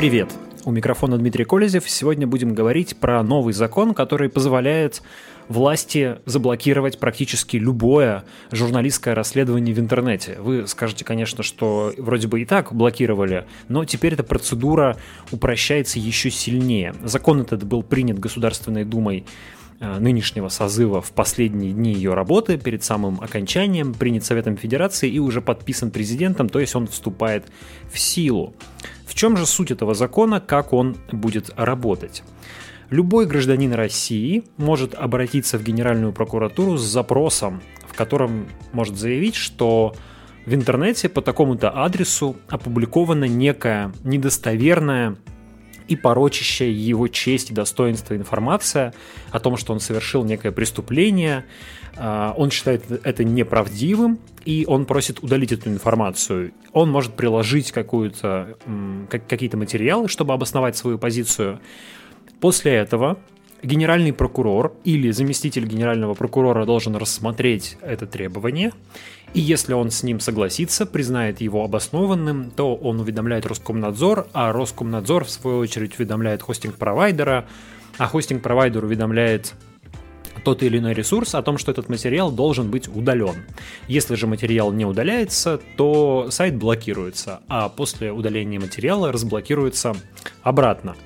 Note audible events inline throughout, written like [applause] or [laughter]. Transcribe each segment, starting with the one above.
Привет! У микрофона Дмитрий Колезев. Сегодня будем говорить про новый закон, который позволяет власти заблокировать практически любое журналистское расследование в интернете. Вы скажете, конечно, что вроде бы и так блокировали, но теперь эта процедура упрощается еще сильнее. Закон этот был принят Государственной Думой нынешнего созыва в последние дни ее работы, перед самым окончанием, принят Советом Федерации и уже подписан президентом, то есть он вступает в силу. В чем же суть этого закона, как он будет работать? Любой гражданин России может обратиться в Генеральную прокуратуру с запросом, в котором может заявить, что в интернете по такому-то адресу опубликована некая недостоверная и порочащая его честь и достоинство информация о том, что он совершил некое преступление, а, он считает это неправдивым, и он просит удалить эту информацию. Он может приложить какую-то, какие-то материалы, чтобы обосновать свою позицию, После этого генеральный прокурор или заместитель генерального прокурора должен рассмотреть это требование, и если он с ним согласится, признает его обоснованным, то он уведомляет Роскомнадзор, а Роскомнадзор в свою очередь уведомляет хостинг-провайдера, а хостинг-провайдер уведомляет тот или иной ресурс о том, что этот материал должен быть удален. Если же материал не удаляется, то сайт блокируется, а после удаления материала разблокируется обратно.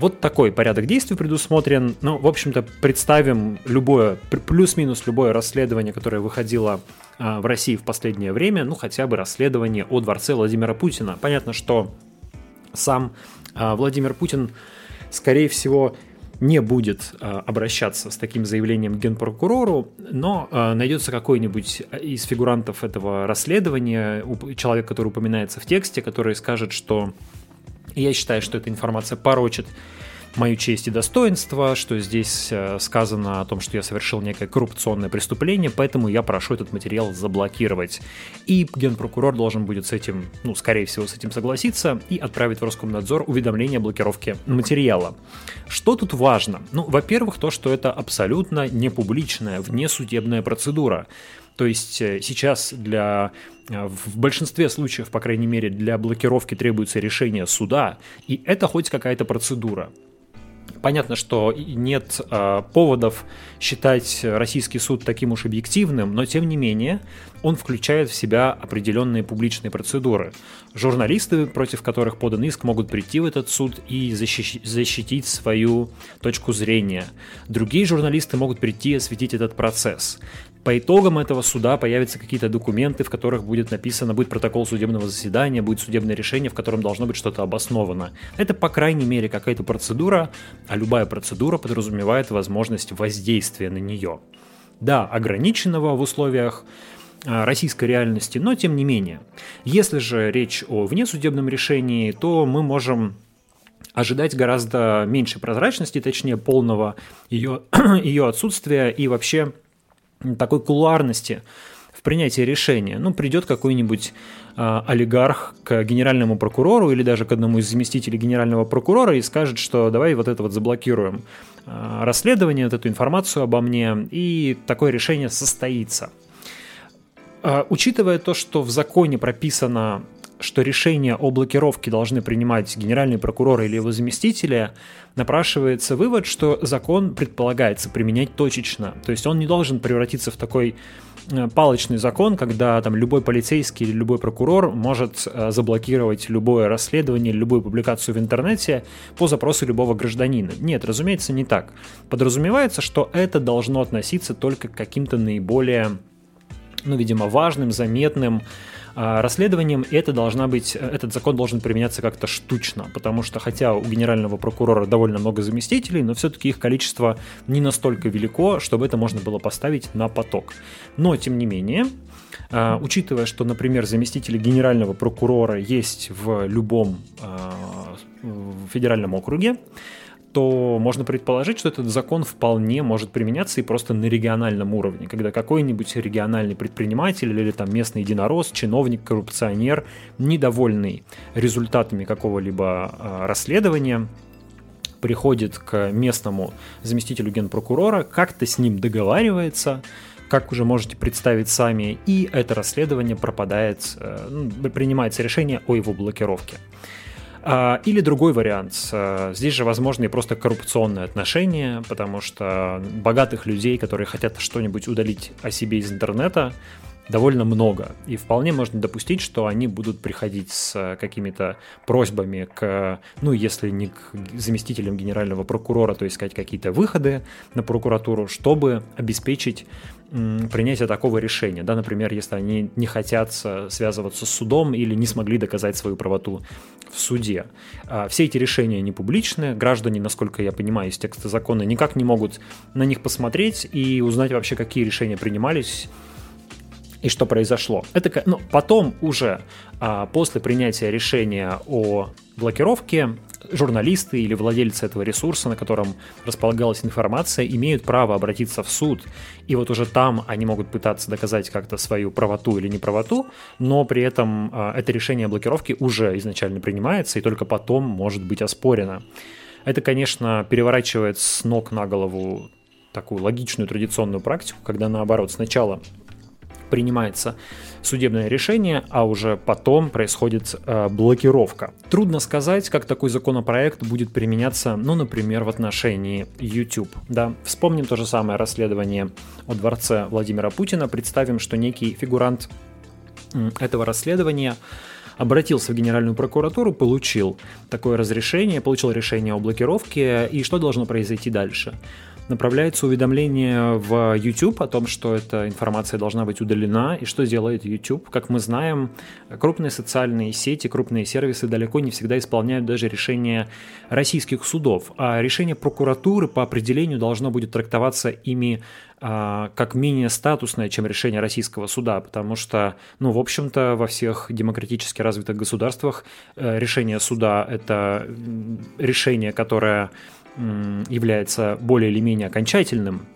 Вот такой порядок действий предусмотрен. Ну, в общем-то, представим любое, плюс-минус любое расследование, которое выходило а, в России в последнее время, ну, хотя бы расследование о дворце Владимира Путина. Понятно, что сам а, Владимир Путин, скорее всего, не будет а, обращаться с таким заявлением к генпрокурору, но найдется какой-нибудь из фигурантов этого расследования, человек, который упоминается в тексте, который скажет, что я считаю, что эта информация порочит мою честь и достоинство, что здесь э, сказано о том, что я совершил некое коррупционное преступление, поэтому я прошу этот материал заблокировать. И генпрокурор должен будет с этим, ну, скорее всего, с этим согласиться и отправить в Роскомнадзор уведомление о блокировке материала. Что тут важно? Ну, во-первых, то, что это абсолютно не публичная, внесудебная процедура. То есть э, сейчас для э, в большинстве случаев, по крайней мере, для блокировки требуется решение суда, и это хоть какая-то процедура. Понятно, что нет э, поводов считать российский суд таким уж объективным, но тем не менее он включает в себя определенные публичные процедуры. Журналисты, против которых подан иск, могут прийти в этот суд и защищ- защитить свою точку зрения. Другие журналисты могут прийти и осветить этот процесс. По итогам этого суда появятся какие-то документы, в которых будет написано, будет протокол судебного заседания, будет судебное решение, в котором должно быть что-то обосновано. Это, по крайней мере, какая-то процедура, а любая процедура подразумевает возможность воздействия на нее. Да, ограниченного в условиях а, российской реальности, но тем не менее. Если же речь о внесудебном решении, то мы можем ожидать гораздо меньшей прозрачности, точнее полного ее, [clears throat] ее отсутствия и вообще такой кулуарности в принятии решения. Ну, придет какой-нибудь э, олигарх к генеральному прокурору или даже к одному из заместителей генерального прокурора и скажет, что давай вот это вот заблокируем э, расследование, вот эту информацию обо мне, и такое решение состоится. Э, учитывая то, что в законе прописано что решения о блокировке должны принимать генеральный прокурор или его заместители, напрашивается вывод, что закон предполагается применять точечно. То есть он не должен превратиться в такой э, палочный закон, когда там любой полицейский или любой прокурор может э, заблокировать любое расследование, любую публикацию в интернете по запросу любого гражданина. Нет, разумеется, не так. Подразумевается, что это должно относиться только к каким-то наиболее, ну, видимо, важным, заметным а, расследованием, это должна быть, этот закон должен применяться как-то штучно, потому что хотя у генерального прокурора довольно много заместителей, но все-таки их количество не настолько велико, чтобы это можно было поставить на поток. Но, тем не менее, а, учитывая, что, например, заместители генерального прокурора есть в любом а, федеральном округе, то можно предположить, что этот закон вполне может применяться и просто на региональном уровне, когда какой-нибудь региональный предприниматель или там местный единорос, чиновник, коррупционер, недовольный результатами какого-либо э, расследования, приходит к местному заместителю генпрокурора, как-то с ним договаривается, как уже можете представить сами, и это расследование пропадает, э, принимается решение о его блокировке. А, или другой вариант. Здесь же возможны просто коррупционные отношения, потому что богатых людей, которые хотят что-нибудь удалить о себе из интернета, довольно много. И вполне можно допустить, что они будут приходить с какими-то просьбами к, ну, если не к заместителям генерального прокурора, то искать какие-то выходы на прокуратуру, чтобы обеспечить принятие такого решения. Да, например, если они не хотят связываться с судом или не смогли доказать свою правоту в суде. А, все эти решения не публичные, граждане, насколько я понимаю из текста закона, никак не могут на них посмотреть и узнать вообще, какие решения принимались и что произошло. Это ну, потом уже а, после принятия решения о блокировке журналисты или владельцы этого ресурса, на котором располагалась информация, имеют право обратиться в суд. И вот уже там они могут пытаться доказать как-то свою правоту или неправоту, но при этом а, это решение о блокировке уже изначально принимается и только потом может быть оспорено. Это, конечно, переворачивает с ног на голову такую логичную традиционную практику, когда наоборот сначала принимается судебное решение, а уже потом происходит э, блокировка. Трудно сказать, как такой законопроект будет применяться, ну, например, в отношении YouTube. Да, вспомним то же самое расследование о дворце Владимира Путина. Представим, что некий фигурант этого расследования обратился в Генеральную прокуратуру, получил такое разрешение, получил решение о блокировке, и что должно произойти дальше? Направляется уведомление в YouTube о том, что эта информация должна быть удалена, и что делает YouTube. Как мы знаем, крупные социальные сети, крупные сервисы далеко не всегда исполняют даже решения российских судов, а решение прокуратуры по определению должно будет трактоваться ими а, как менее статусное, чем решение российского суда, потому что, ну, в общем-то, во всех демократически развитых государствах э, решение суда – это решение, которое является более или менее окончательным,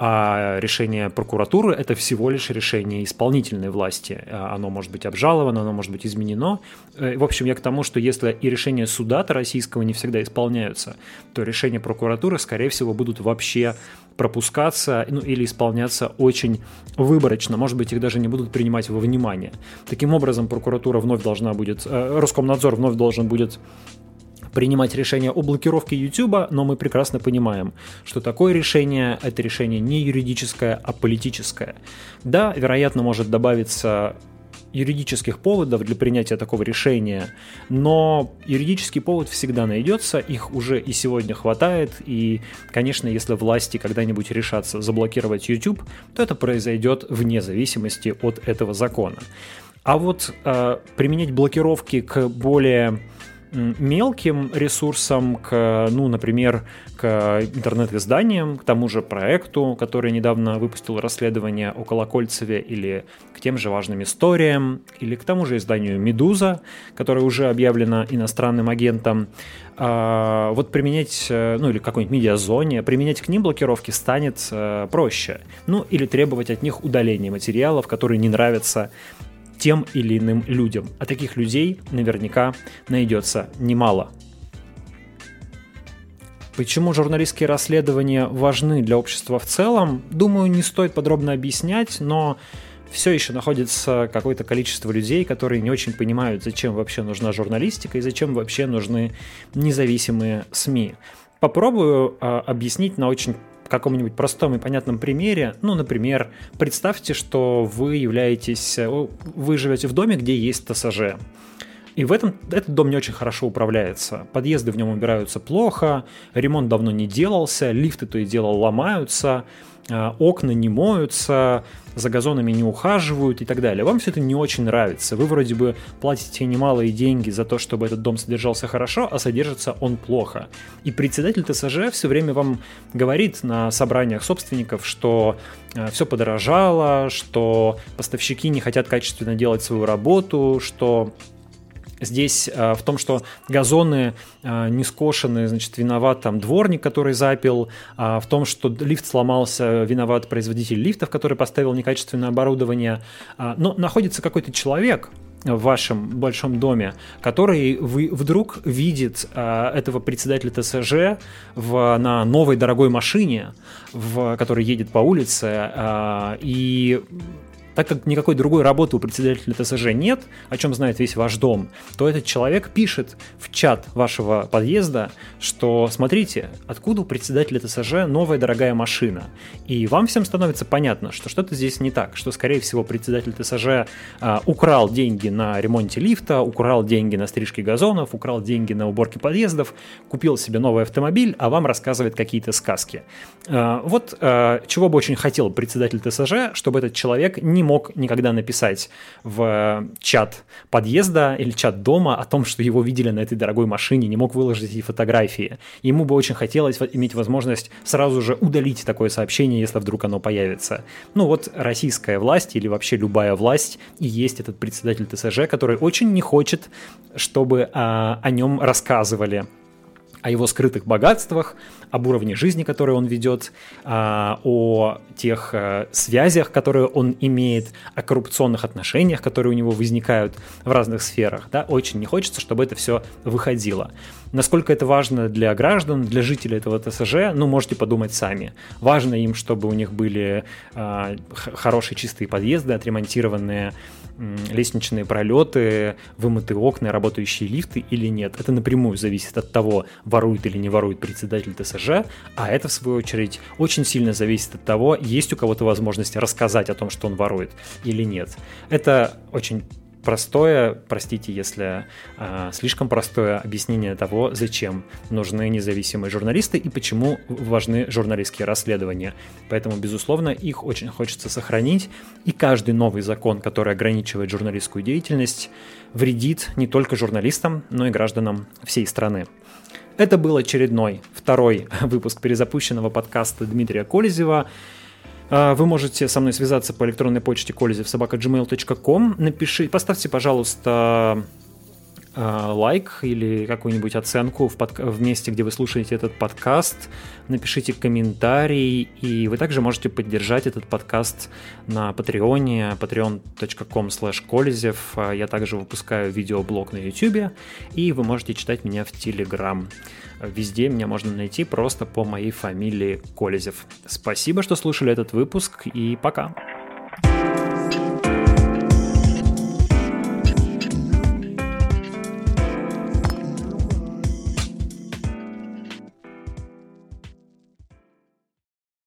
а решение прокуратуры – это всего лишь решение исполнительной власти. А, оно может быть обжаловано, оно может быть изменено. Э, в общем, я к тому, что если и решения суда-то российского не всегда исполняются, то решения прокуратуры, скорее всего, будут вообще пропускаться ну, или исполняться очень выборочно. Может быть, их даже не будут принимать во внимание. Таким образом, прокуратура вновь должна будет, э, Роскомнадзор вновь должен будет принимать решение о блокировке YouTube, но мы прекрасно понимаем, что такое решение – это решение не юридическое, а политическое. Да, вероятно, может добавиться юридических поводов для принятия такого решения, но юридический повод всегда найдется, их уже и сегодня хватает, и, конечно, если власти когда-нибудь решатся заблокировать YouTube, то это произойдет вне зависимости от этого закона. А вот э, применять блокировки к более мелким ресурсам, к, ну, например, к интернет-изданиям, к тому же проекту, который недавно выпустил расследование о Колокольцеве, или к тем же важным историям, или к тому же изданию «Медуза», которое уже объявлено иностранным агентом. А, вот применять, э, ну или какой-нибудь медиазоне, применять к ним блокировки станет э, проще. Ну или требовать от них удаления материалов, которые не нравятся тем или иным людям. А таких людей наверняка найдется немало. Почему журналистские расследования важны для общества в целом, думаю, не стоит подробно объяснять, но все еще находится какое-то количество людей, которые не очень понимают, зачем вообще нужна журналистика и зачем вообще нужны независимые СМИ. Попробую э, объяснить на очень каком-нибудь простом и понятном примере, ну, например, представьте, что вы являетесь, э, вы живете в доме, где есть ТСЖ. И в этом этот дом не очень хорошо управляется. Подъезды в нем убираются плохо, ремонт давно не делался, лифты то и дело ломаются, а, окна не моются, за газонами не ухаживают и так далее. Вам все это не очень нравится. Вы вроде бы платите немалые деньги за то, чтобы этот дом содержался хорошо, а содержится он плохо. И председатель ТСЖ все время вам говорит на собраниях собственников, что а, все подорожало, что поставщики не хотят качественно делать свою работу, что Здесь э, в том, что газоны э, не скошены, значит, виноват там дворник, который запил, а в том, что лифт сломался, виноват производитель лифтов, который поставил некачественное оборудование. А, но находится какой-то человек, в вашем большом доме, который вы вдруг видит э, этого председателя ТСЖ в, на новой дорогой машине, в, который едет по улице, э, и Так как никакой другой работы у председателя ТСЖ нет, о чем знает весь ваш дом, то этот человек пишет в чат вашего подъезда, что смотрите, откуда у председателя ТСЖ новая дорогая машина. И вам всем становится понятно, что что-то здесь не так, что, скорее всего, председатель ТСЖ а, украл деньги на ремонте лифта, украл деньги на стрижке газонов, украл деньги на уборке подъездов, купил себе новый автомобиль, а вам рассказывает какие-то сказки. А, вот а, чего бы очень хотел председатель ТСЖ, чтобы этот человек не мог никогда написать в чат подъезда или чат дома о том, что его видели на этой дорогой машине, не мог выложить эти фотографии. Ему бы очень хотелось иметь возможность сразу же удалить такое сообщение, если вдруг оно появится. Ну вот российская власть или вообще любая власть и есть этот председатель ТСЖ, который очень не хочет, чтобы а, о нем рассказывали о его скрытых богатствах, об уровне жизни, который он ведет, а, о тех э, связях, которые он имеет, о коррупционных отношениях, которые у него возникают в разных сферах. Да? Очень не хочется, чтобы это все выходило. Насколько это важно для граждан, для жителей этого ТСЖ, ну, можете подумать сами. Важно им, чтобы у них были э, хорошие чистые подъезды, отремонтированные лестничные пролеты, вымытые окна, работающие лифты или нет. Это напрямую зависит от того, ворует или не ворует председатель ТСЖ, а это, в свою очередь, очень сильно зависит от того, есть у кого-то возможность рассказать о том, что он ворует или нет. Это очень простое, простите, если э, слишком простое объяснение того, зачем нужны независимые журналисты и почему важны журналистские расследования. Поэтому, безусловно, их очень хочется сохранить, и каждый новый закон, который ограничивает журналистскую деятельность, вредит не только журналистам, но и гражданам всей страны. Это был очередной, второй [laughs] выпуск перезапущенного подкаста Дмитрия Колезева. А, вы можете со мной связаться по электронной почте kolizevsobaka.gmail.com. Напиши, поставьте, пожалуйста, лайк или какую-нибудь оценку в, под... в месте, где вы слушаете этот подкаст. Напишите комментарий, и вы также можете поддержать этот подкаст на Патреоне, patreon.com slash а, Я также выпускаю видеоблог на YouTube, и вы можете читать меня в Telegram. Везде меня можно найти просто по моей фамилии Колезев. Спасибо, что слушали этот выпуск, и пока!